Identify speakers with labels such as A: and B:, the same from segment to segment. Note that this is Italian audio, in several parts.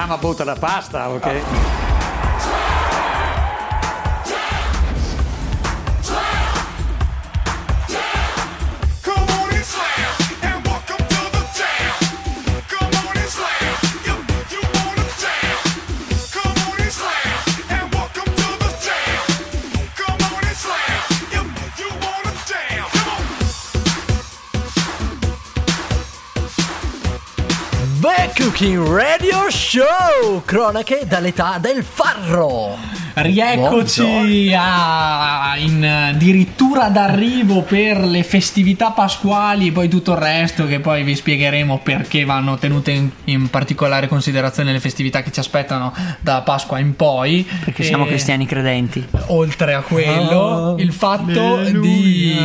A: Mamma butta la pasta, ok?
B: Come The
C: Cooking Radio Show! Cronache dall'età del farro!
D: Rieccoci a, in addirittura d'arrivo per le festività pasquali e poi tutto il resto che poi vi spiegheremo perché vanno tenute in, in particolare considerazione le festività che ci aspettano da Pasqua in poi.
E: Perché siamo
D: E
E: cristiani credenti.
D: Oltre a quello, il fatto di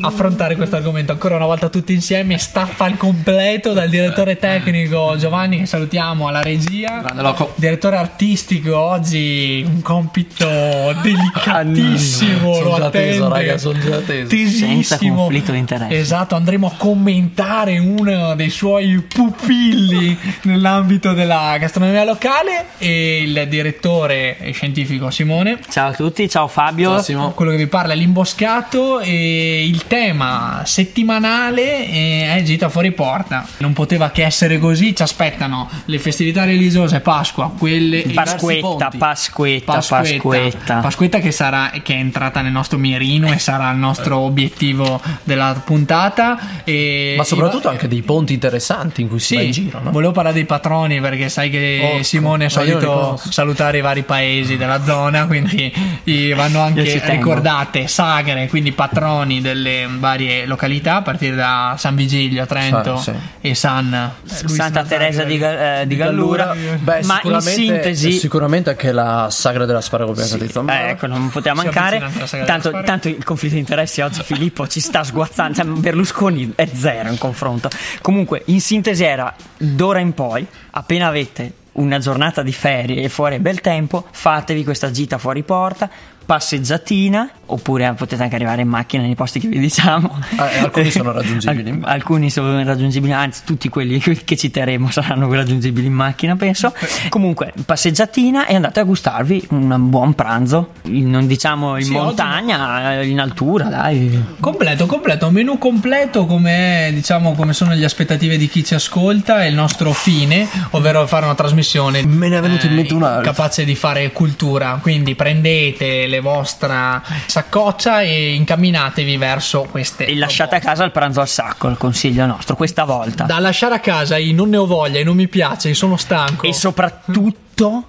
D: affrontare questo argomento ancora una volta tutti insieme, staffa al completo dal direttore tecnico Giovanni, che salutiamo alla regia. Direttore artistico oggi un compito delicatissimo.
C: Sono
D: lo
C: già teso, raga, sono già teso.
D: Tesissimo.
E: Senza conflitto di interesse.
D: Esatto, andremo a commentare uno dei suoi pupilli nell'ambito della gastronomia locale e il direttore scientifico Simone.
E: Ciao a tutti, ciao Fabio.
D: Quello che vi parla è l'imboscato e il tema settimanale è gita fuori porta. Non poteva che essere così, ci aspettano le festività religiose, Pasqua, quelle
E: Pasquetta, Pasquetta, Pasquetta.
D: Pasquetta che sarà che è entrata nel nostro mirino e sarà il nostro obiettivo della puntata e
C: Ma soprattutto anche dei ponti interessanti in cui si
D: sì,
C: va in giro, no?
D: volevo parlare dei patroni perché sai che
C: Orco,
D: Simone è
C: io
D: solito salutare i vari paesi della zona, quindi vanno
E: Io
D: anche ricordate sagre, quindi patroni delle varie località a partire da San Vigilio, Trento
C: Sì, sì.
D: e San eh, Luis
E: Santa. Teresa di, eh, di Gallura.
C: Beh,
E: Ma in sintesi,
C: sicuramente anche la sagra dell'asparago bianco di Zambara.
E: Eh, ecco, non poteva mancare. Tanto,
D: della
E: tanto il conflitto di interessi oggi Filippo ci sta sguazzando. Cioè, Berlusconi è zero in confronto. Comunque, in sintesi era d'ora in poi, appena avete una giornata di ferie e fuori è bel tempo, fatevi questa gita fuori porta. Passeggiatina, oppure potete anche arrivare in macchina nei posti che vi diciamo.
C: Eh, alcuni sono raggiungibili.
E: Al- alcuni sono raggiungibili, anzi, tutti quelli che citeremo saranno raggiungibili in macchina, penso. Comunque, passeggiatina e andate a gustarvi un buon pranzo. Non diciamo in
D: Sì,
E: montagna, eh, in altura, dai.
D: Completo, completo, menù completo come, diciamo, come sono le aspettative di chi ci ascolta e il nostro fine, ovvero fare una trasmissione
C: Me ne è venuto in mente un altro.
D: capace di fare cultura. Quindi prendete le vostra saccoccia e incamminatevi verso queste.
E: E lasciate a casa il pranzo al sacco, il consiglio nostro, questa volta.
D: Da lasciare a casa i non ne ho voglia, i non mi piace, sono stanco.
E: E soprattutto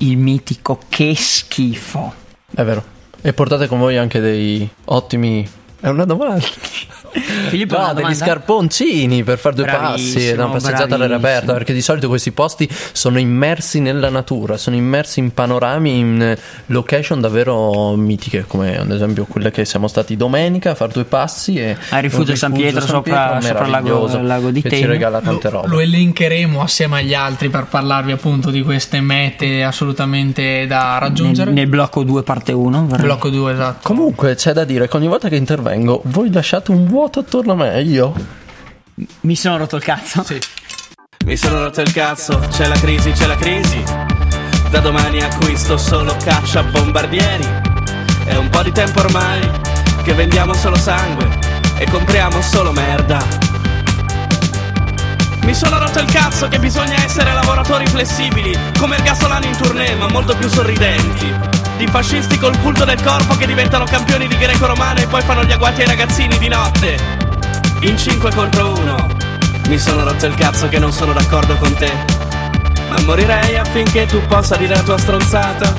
E: il mitico che schifo.
C: È vero. E portate con voi anche dei ottimi. È una domanda.
E: Filippo,
C: No, degli scarponcini per fare due passi e
E: Bravissimo,
C: una passeggiata all'aria aperta. Perché di solito questi posti sono immersi nella natura, sono immersi in panorami, in location davvero mitiche, come ad esempio quelle che siamo stati domenica a fare due passi. E
E: Al rifugio
C: un
E: San Pietro sopra- sopra il lago- lago di
C: che ci
E: Teno.
C: regala tante robe.
D: Lo elencheremo assieme agli altri per parlarvi appunto di queste mete assolutamente da raggiungere.
E: Nel, nel blocco 2 parte 1.
D: blocco 2, esatto.
C: Comunque c'è da dire che ogni volta che intervengo voi lasciate un vuoto attorno a me io
E: Mi sono rotto il cazzo.
F: Mi sono rotto il cazzo, c'è la crisi, c'è la crisi. Da domani acquisto solo caccia bombardieri. È un po' di tempo ormai che vendiamo solo sangue e compriamo solo merda. Mi sono rotto il cazzo che bisogna essere lavoratori flessibili, come il gasolano in tournée, ma molto più sorridenti. Di fascisti col culto del corpo che diventano campioni di greco-romano e poi fanno gli agguati ai ragazzini di notte. In 5 contro 1 Mi sono rotto il cazzo che non sono d'accordo con te. Ma morirei affinché tu possa dire la tua stronzata.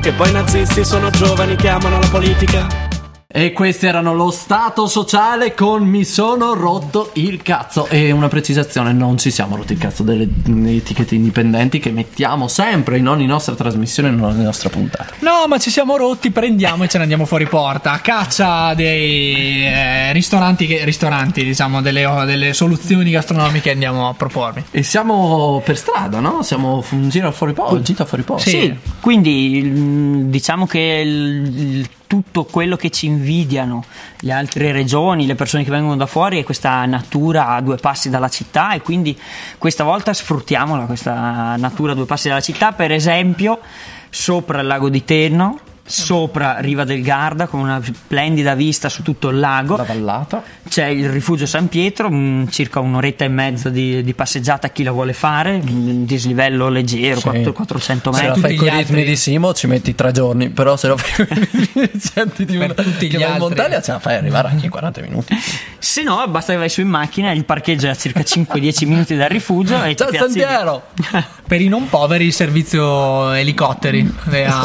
F: Che poi i nazisti sono giovani che amano la politica
C: E questi erano lo stato sociale con mi sono rotto il cazzo. E una precisazione: non ci siamo rotti il cazzo delle, etichette indipendenti che mettiamo sempre in ogni nostra trasmissione, in ogni nostra puntata.
D: No, ma ci siamo rotti, prendiamo e ce ne andiamo fuori porta. A caccia dei eh, ristoranti, che, ristoranti, diciamo, delle, delle soluzioni gastronomiche andiamo a proporvi.
C: E siamo per strada, no? Siamo un giro fuori posto, gita fuori posto.
E: Sì, quindi mm, diciamo che il, il tutto quello che ci invidiano le altre regioni, le persone che vengono da fuori è questa natura a due passi dalla città e quindi questa volta sfruttiamola questa natura a due passi dalla città, per esempio sopra il lago di Terno, sopra Riva del Garda con una splendida vista su tutto il lago.
C: La vallata.
E: C'è il rifugio San Pietro, mm, circa un'oretta e mezza di, di passeggiata a chi la vuole fare, un dislivello leggero,
C: Sì.
E: 400 400
C: Se la
E: metri.
C: fai con i ritmi
D: altri-
C: di Simo ci metti tre giorni, però se lo fai con i di una-
D: tutti gli
C: vai in
D: altri.
C: montagna ce la fai arrivare anche in 40 minuti.
E: Se no, basta che vai su in macchina, il parcheggio è a circa 5-10 minuti dal rifugio e ti
C: Ciao
E: piazzi lì.
C: Santiero!
D: Per i non poveri il servizio elicotteri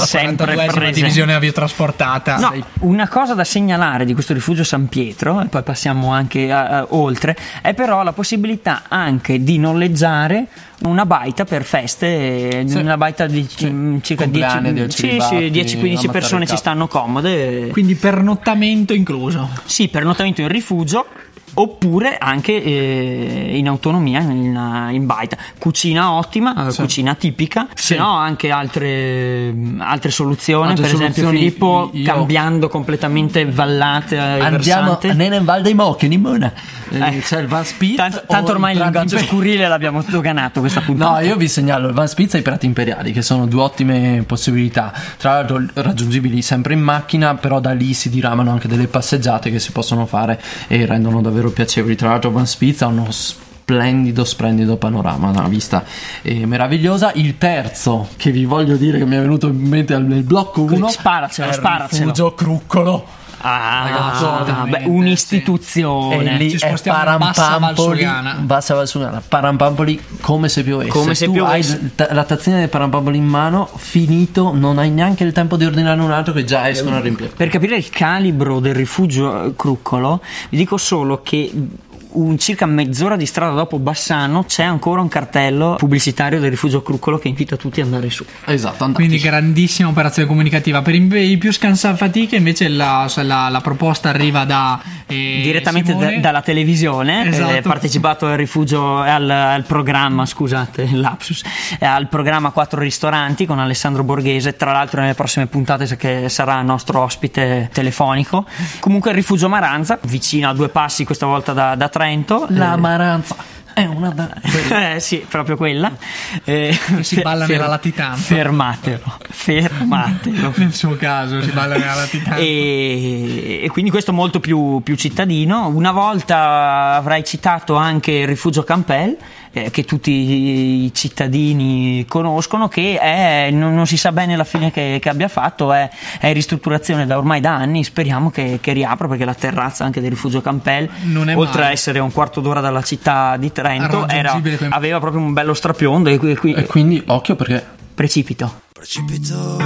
E: Sempre
D: 42esima
E: presente.
D: divisione aviotrasportata.
E: No, una cosa da segnalare di questo rifugio San Pietro, e poi passiamo anche a- a- oltre, è però la possibilità anche di noleggiare una baita per feste,
C: Sì.
E: una baita di
C: Sì.
E: mm, circa 10,
C: Compleanni di
E: sì, sì, 10-15 persone ci stanno comode.
D: Quindi pernottamento incluso.
E: Sì, pernottamento in rifugio oppure anche eh, in autonomia in, in baita. Cucina ottima, eh,
C: Sì.
E: cucina tipica, se no anche altre, altre soluzioni,
C: Altre
E: per esempio Filippo
C: io-
E: cambiando completamente vallate e
C: Andiamo nella Val dei Mocchi, in Mona.
E: Eh.
C: C'è il Van Spitz.
E: Tanto,
C: o
E: tanto ormai il
C: Prati
E: linguaggio scurile l'abbiamo doganato questa puntata.
C: No, io vi segnalo il Van Spitz e i Pirati Imperiali, che sono due ottime possibilità. Tra l'altro raggiungibili sempre in macchina, però da lì si diramano anche delle passeggiate che si possono fare e rendono davvero piacevoli. Tra l'altro Van Spitz ha uno splendido, splendido panorama, una vista eh, meravigliosa. Il terzo, che vi voglio dire che mi è venuto in mente nel blocco 1,
E: Sparacelo, sparacelo.
C: Rifugio Cruccolo.
E: Ah,
C: Ragazzone,
E: beh, un'istituzione.
C: E lì
D: Ci
C: è Parampampoli,
D: Valsugana.
C: Bassa Valsugana, Parampampoli come se piovesse.
E: Come se
C: tu
E: piovesse.
C: hai la tazzina del Parampampoli in mano, finito, non hai neanche il tempo di ordinare un altro che già escono a riempire.
E: Per capire il calibro del rifugio eh, Cruccolo, vi dico solo che un circa mezz'ora di strada dopo Bassano c'è ancora un cartello pubblicitario del rifugio Cruccolo che invita tutti ad andare su.
C: Esatto, andate.
D: Quindi grandissima operazione comunicativa. Per i più scansafatiche invece la, la- la proposta arriva da... eh,
E: Direttamente da- dalla televisione,
D: Esatto.
E: eh, partecipato al rifugio, al, al programma, scusate, lapsus, eh, al programma Quattro Ristoranti con Alessandro Borghese, tra l'altro nelle prossime puntate che sarà nostro ospite telefonico. Comunque il rifugio Maranza, vicino a due passi questa volta da, da Trento.
C: La
E: eh,
C: maranza è una da-
E: eh, sì, proprio quella. Eh,
D: si balla nella latitanza.
E: Fermatelo, fermatelo.
D: Nel suo caso si balla nella latitanza.
E: E, e quindi questo molto più, più cittadino. Una volta avrai citato anche il rifugio Campel, eh, che tutti i cittadini conoscono, che è, non, non si sa bene la fine che, che abbia fatto, è, è in ristrutturazione da ormai da anni. Speriamo che, che riapra perché la terrazza anche del rifugio Campel,
D: Non è
E: oltre
D: male.
E: a essere a un quarto d'ora dalla città di Trento, era- aveva proprio un bello strapiondo. E qui, qui-
C: E quindi occhio perché
E: precipito.
A: Precipito.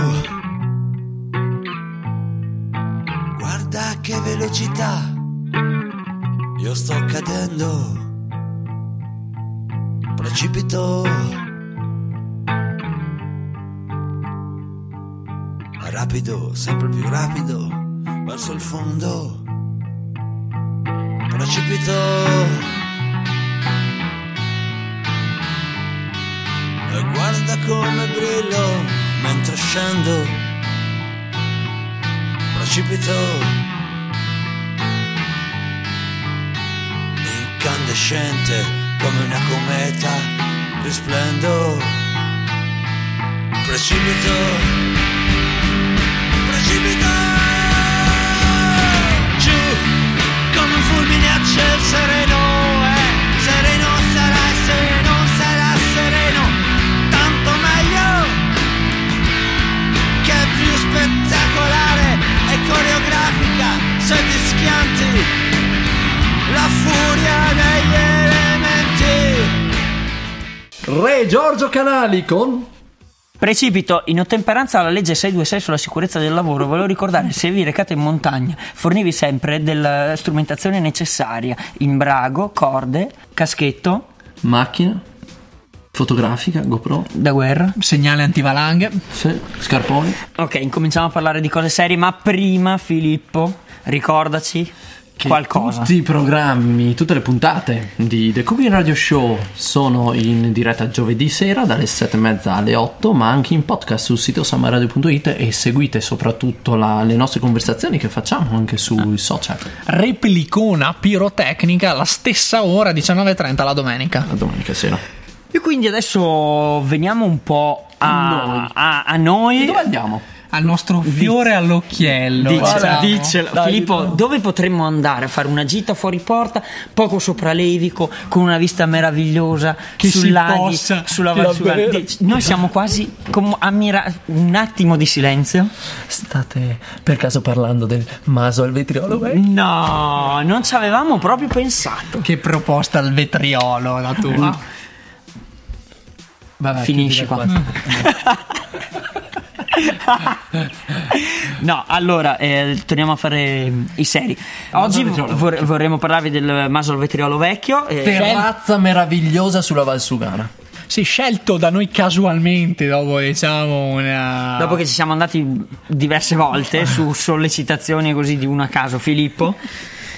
A: Guarda che velocità. Io sto cadendo. Precipito. Rapido, sempre più rapido, verso il fondo. Precipito. E guarda come brillo mentre scendo. Precipito. Incandescente come una cometa, risplendo. Precipito. Precipito. Giù come un fulmine a ciel sereno. Eh, sereno sarà se non sarà sereno. Tanto meglio che è più spettacolare e coreografica, siete schianti, la furia
C: Re Giorgio Canali con
E: Precipito, in ottemperanza alla legge 626 sulla sicurezza del lavoro, volevo ricordare se vi recate in montagna, fornivi sempre della strumentazione necessaria, imbrago, corde, caschetto
C: macchina fotografica, GoPro,
E: da guerra.
D: Segnale antivalanghe.
C: sì, scarponi.
E: Ok, incominciamo a parlare di cose serie, ma prima Filippo, ricordaci qualcosa.
C: tutti i programmi, tutte le puntate di The Cooking Radio Show sono in diretta giovedì sera dalle 7.30 alle 8, ma anche in podcast sul sito samaradio.it e seguite soprattutto la- le nostre conversazioni che facciamo anche sui social
D: Replicona pirotecnica la stessa ora 19.30 la domenica.
C: la domenica sera.
E: E quindi adesso veniamo un po' a, a- a noi.
C: E dove andiamo?
D: Al nostro fiore all'occhiello.
E: Dicela,
D: diciamo.
E: dicela.
C: Dai,
E: Filippo, dove potremmo andare a fare una gita fuori porta, poco sopra Levico, con una vista meravigliosa
D: Che
E: sul
D: si
E: laghi,
D: possa-
E: sulla
C: che
E: Val Sugana.
C: davvero-
E: Dic- Noi siamo quasi come ammira- un attimo di silenzio.
C: State per caso parlando del maso al vetriolo?
E: No, non ci avevamo proprio pensato.
D: Che proposta al vetriolo la tua.
C: Vabbè,
E: Finisci qua. No, allora, eh, torniamo a fare i seri. Oggi vor- vorremmo parlarvi del maso al vetriolo vecchio. eh,
C: Terrazza meravigliosa sulla Val Sugana.
D: Sì, scelto da noi casualmente dopo diciamo una...
E: Dopo che ci siamo andati diverse volte su sollecitazioni così di uno a caso, Filippo.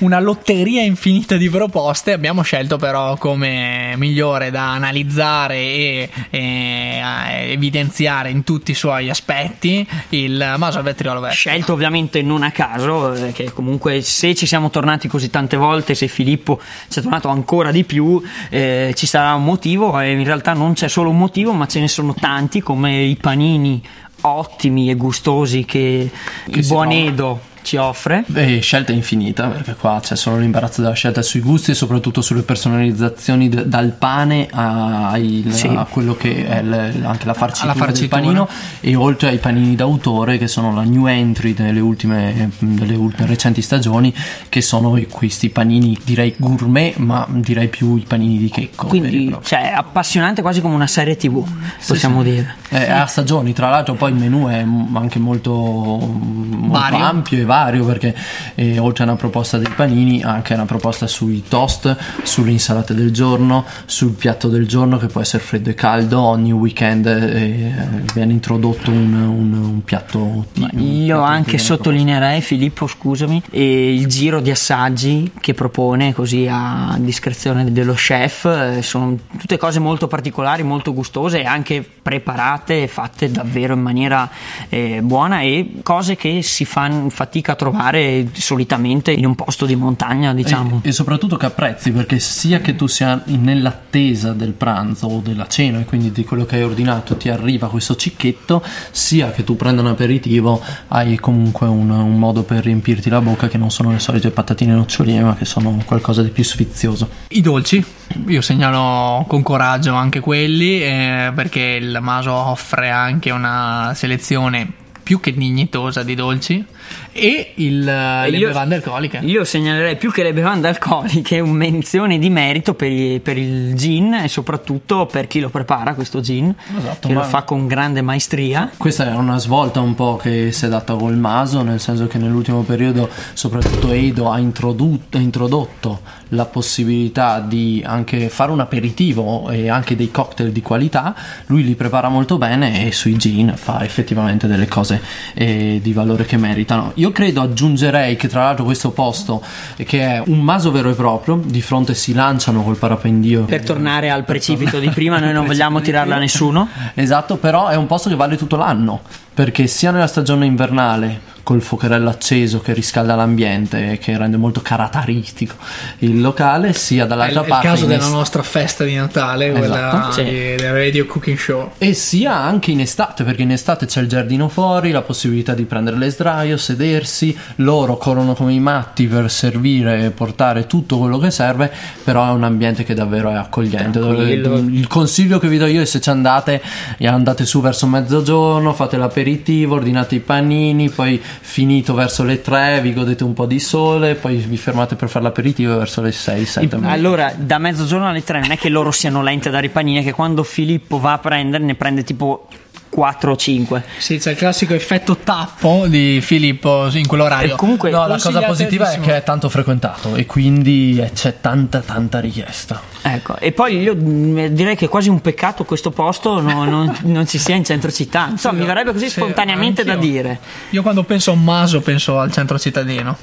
D: Una lotteria infinita di proposte, abbiamo scelto però come migliore da analizzare e, e, eh, evidenziare in tutti i suoi aspetti il maso vetriolo vecchio.
E: Scelto ovviamente non a caso, eh, che comunque se ci siamo tornati così tante volte, se Filippo ci è tornato ancora di più, eh, ci sarà un motivo e in realtà non c'è solo un motivo, ma ce ne sono tanti come i panini ottimi e gustosi che, il
C: si
E: buon. Edo ci offre.
C: Beh, scelta infinita, perché qua c'è solo l'imbarazzo della scelta sui gusti e soprattutto sulle personalizzazioni d- dal pane a, il-
E: Sì.
C: a quello che è l- anche la farcitura,
D: farcitura.
C: panino e oltre ai panini d'autore che sono la new entry delle ultime, delle ultime recenti stagioni che sono questi panini direi gourmet ma direi più i panini di checco e
E: Quindi, cioè, appassionante quasi come una serie TV, possiamo dire.
C: Eh, a stagioni, tra l'altro poi il menù è anche molto, molto ampio e vario perché eh, oltre a una proposta dei panini anche una proposta sui toast, sulle insalate del giorno, sul piatto del giorno che può essere freddo e caldo, ogni weekend eh, viene introdotto un, un- un piatto un
E: Io
C: piatto
E: anche sottolineerei, Filippo, scusami, e il giro di assaggi che propone così a discrezione dello chef. eh, Sono tutte cose molto particolari, molto gustose e anche preparate e fatte davvero in maniera eh, buona e cose che si fanno fatica a trovare solitamente in un posto di montagna, diciamo.
C: E, e soprattutto che apprezzi perché sia che tu sia nell'attesa del pranzo o della cena e quindi di quello che hai ordinato ti arriva questo cicchetto, sia che tu prenda un aperitivo hai comunque un, un modo per riempirti la bocca che non sono le solite patatine noccioline ma che sono qualcosa di più sfizioso.
D: I dolci, io segnalo con coraggio anche quelli eh, perché il Maso offre anche una selezione più che dignitosa di dolci e il, le
E: io-
D: bevande alcoliche.
E: Io segnalerei più che le bevande alcoliche un menzione di merito per, i- per il gin e soprattutto per chi lo prepara questo gin,
C: Esatto,
E: che
C: ma-
E: lo fa con grande maestria.
C: Questa è una svolta un po' che si è data col Maso, nel senso che nell'ultimo periodo soprattutto Edo ha introdotto, introdotto la possibilità di anche fare un aperitivo e anche dei cocktail di qualità, lui li prepara molto bene e sui gin fa effettivamente delle cose eh, di valore che meritano. Io credo aggiungerei che tra l'altro questo posto che è un Maso vero e proprio, di fronte si lanciano col parapendio
E: Per tornare al precipito di prima, noi non vogliamo tirarla a nessuno.
C: Esatto, però è un posto che vale tutto l'anno, perché sia nella stagione invernale col fuocherello acceso che riscalda l'ambiente e che rende molto caratteristico il locale, sia
D: È il,
C: dall'altra
D: è il
C: parte
D: caso della
C: est-
D: nostra festa di Natale, quella
C: Esatto,
E: sì.
D: di- del Radio Cooking Show.
C: e sia anche in estate, perché in estate c'è il giardino fuori, la possibilità di prendere le sdraio, sedersi, loro corrono come i matti per servire e portare tutto quello che serve, però è un ambiente che davvero è accogliente. Dove-
E: Tranquillo.
C: il consiglio che vi do io è se ci andate, e andate su verso mezzogiorno, fate l'aperitivo, ordinate i panini, poi finito verso le 3 vi godete un po' di sole, poi vi fermate per fare l'aperitivo verso le 6, 7.
E: Allora, da mezzogiorno alle tre non è che loro siano lenti a dare i panini, è che quando Filippo va a prendere ne prende tipo 4 o 5.
D: Sì, c'è il classico effetto tappo di Filippo in quell'orario.
E: E comunque-
C: No, la cosa positiva è che è tanto frequentato e quindi eh, c'è tanta tanta richiesta.
E: Ecco, e poi io mm, direi che è quasi un peccato questo posto no- non, non ci sia in centro città. Insomma, mi verrebbe così
D: Sì,
E: spontaneamente da dire.
D: Io quando penso a un maso penso al centro cittadino.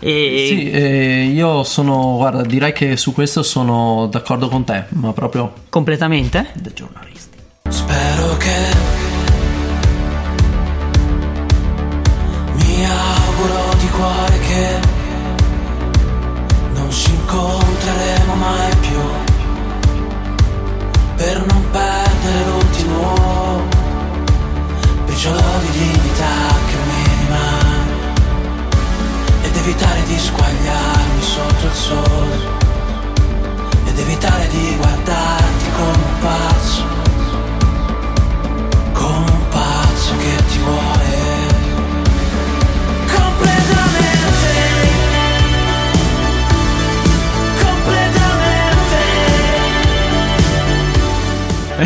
E: E
C: Sì, eh, io sono, guarda, direi che su questo sono d'accordo con te, ma proprio
E: completamente?
C: da giornalisti.
A: Spero che cuore che non ci incontreremo mai più. Per non perdere l'ultimo briciolo di dignità che mi rimane ed evitare di squagliarmi sotto il sole ed evitare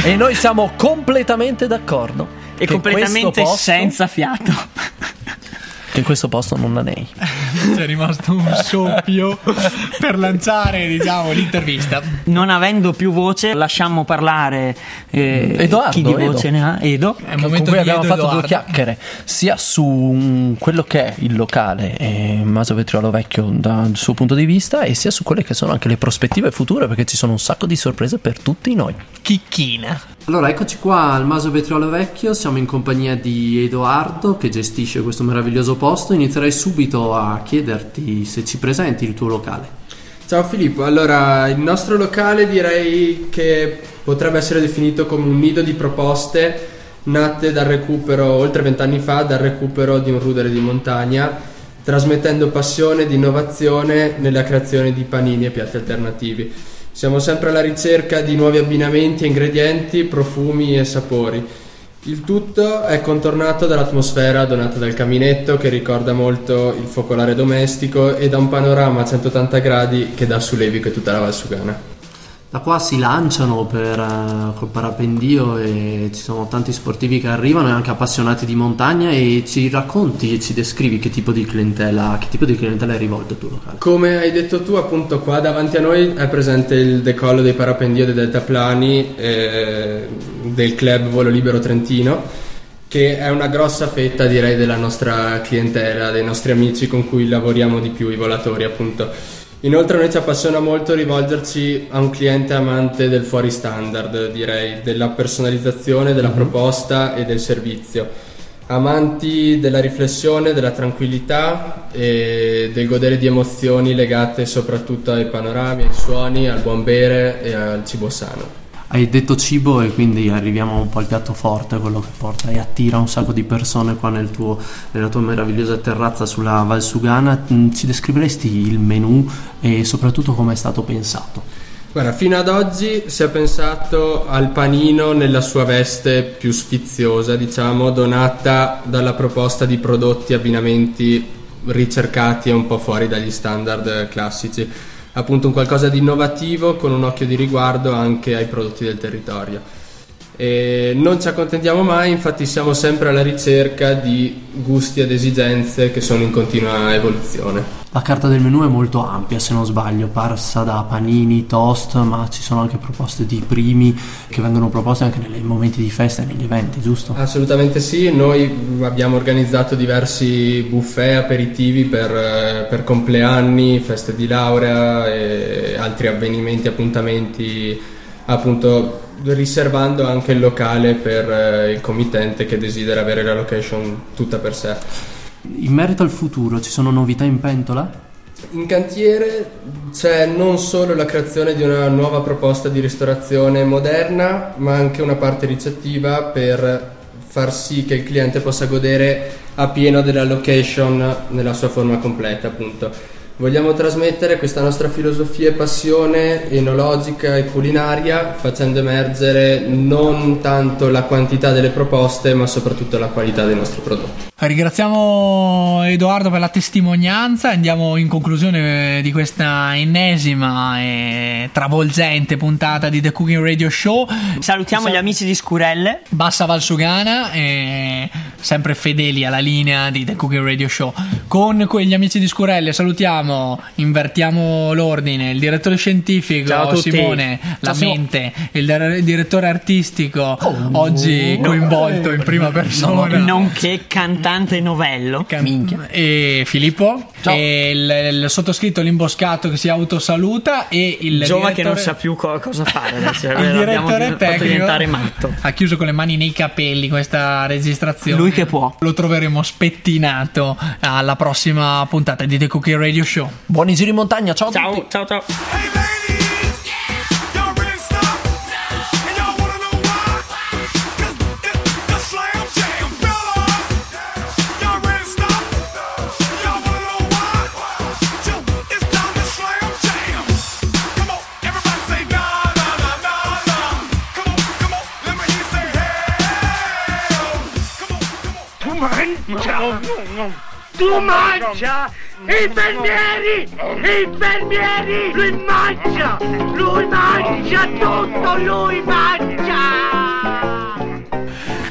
C: E noi siamo completamente d'accordo.
E: E completamente
C: posto-
E: senza fiato.
C: Che questo posto non la nei.
D: C'è rimasto un soffio per lanciare, diciamo, l'intervista.
E: Non avendo più voce, lasciamo parlare eh,
C: Edoardo,
E: chi di
C: Edo.
E: voce ne ha. Edo.
D: È un
C: con
D: momento di
C: abbiamo
D: Edo
C: fatto
D: Edoardo.
C: due chiacchiere sia su mm, quello che è il locale e Maso Vetriolo Vecchio dal suo punto di vista e sia su quelle che sono anche le prospettive future perché ci sono un sacco di sorprese per tutti noi.
D: Chicchina.
C: Allora, eccoci qua al Maso Vetriolo Vecchio, siamo in compagnia di Edoardo che gestisce questo meraviglioso posto. Inizierei subito a chiederti se ci presenti il tuo locale.
G: Ciao Filippo, allora il nostro locale direi che potrebbe essere definito come un nido di proposte nate dal recupero, oltre vent'anni fa, dal recupero di un rudere di montagna, trasmettendo passione ed innovazione nella creazione di panini e piatti alternativi. Siamo sempre alla ricerca di nuovi abbinamenti e ingredienti, profumi e sapori. Il tutto è contornato dall'atmosfera donata dal caminetto che ricorda molto il focolare domestico e da un panorama a 180 gradi che dà su Levico e tutta la Valsugana.
C: Da qua si lanciano per, eh, col parapendio e ci sono tanti sportivi che arrivano e anche appassionati di montagna e ci racconti e ci descrivi che tipo di clientela, che tipo di clientela è rivolto il tuo locale.
G: Come hai detto tu, appunto, qua davanti a noi è presente il decollo dei parapendio dei deltaplani eh, del club Volo Libero Trentino, che è una grossa fetta, direi, della nostra clientela, dei nostri amici con cui lavoriamo di più, i volatori, appunto. Inoltre a noi ci appassiona molto rivolgerci a un cliente amante del fuori standard, direi, della personalizzazione, della proposta e del servizio. Amanti della riflessione, della tranquillità e del godere di emozioni legate soprattutto ai panorami, ai suoni, al buon bere e al cibo sano.
C: Hai detto cibo e quindi arriviamo un po' al piatto forte, quello che porta e attira un sacco di persone qua nel tuo- nella tua meravigliosa terrazza sulla Valsugana. Mm, Ci descriveresti il menù e soprattutto come è stato pensato?
G: Guarda, fino ad oggi si è pensato al panino nella sua veste più sfiziosa, diciamo, donata dalla proposta di prodotti e abbinamenti ricercati e un po' fuori dagli standard classici. Appunto un qualcosa di innovativo con un occhio di riguardo anche ai prodotti del territorio. E non ci accontentiamo mai, infatti siamo sempre alla ricerca di gusti ed esigenze che sono in continua evoluzione.
C: La carta del menù è molto ampia, se non sbaglio, passa da panini, toast, ma ci sono anche proposte di primi che vengono proposte anche nei momenti di festa e negli eventi, giusto?
G: Assolutamente sì, noi abbiamo organizzato diversi buffet aperitivi per, eh, per compleanni, feste di laurea e altri avvenimenti, appuntamenti, appunto riservando anche il locale per eh, il committente che desidera avere la location tutta per sé.
C: In merito al futuro, ci sono novità in pentola?
G: In cantiere c'è non solo la creazione di una nuova proposta di ristorazione moderna, ma anche una parte ricettiva per far sì che il cliente possa godere appieno della location nella sua forma completa, appunto. Vogliamo trasmettere questa nostra filosofia e passione enologica e culinaria facendo emergere non tanto la quantità delle proposte, ma soprattutto la qualità dei nostri prodotti.
D: Ringraziamo Edoardo per la testimonianza. Andiamo in conclusione di questa ennesima e travolgente puntata di The Cooking Radio Show.
E: Salutiamo gli amici di Scurelle.
D: Bassa Valsugana e sempre fedeli alla linea di The Cooking Radio Show. Con quegli amici di Scurelle salutiamo Invertiamo, l'ordine. Il direttore scientifico
C: Ciao.
D: Simone, la
C: Simone.
D: mente, il dir- direttore artistico oggi coinvolto in prima persona.
C: Nonché cantante novello.
D: Cam- E Filippo
E: Ciao.
D: e il, il sottoscritto l'imboscato che si autosaluta e il
C: Giova che non
D: direttore-
C: sa più co- cosa fare adesso.
D: il direttore
C: fatto
D: tecnico
C: diventare matto.
D: ha chiuso con le mani nei capelli questa registrazione
C: Lui che può.
D: lo troveremo spettinato alla prossima puntata di The Cookie Radio Show
E: Buoni giri in montagna, ciao a tutti.
C: Ciao, ciao, ciao.
H: Hey
I: Tu mangia infermieri! Infermieri! Lui mangia! Lui mangia tutto! Lui mangia!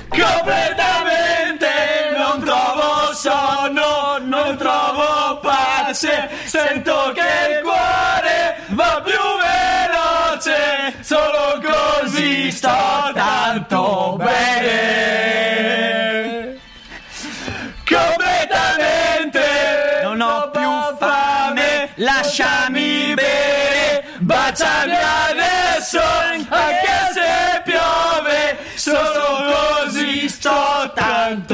E: Completamente non trovo sonno, non trovo pace, sento che il cuore va più veloce, solo così sto tanto bene. Baciami adesso, anche se piove, solo così sto tanto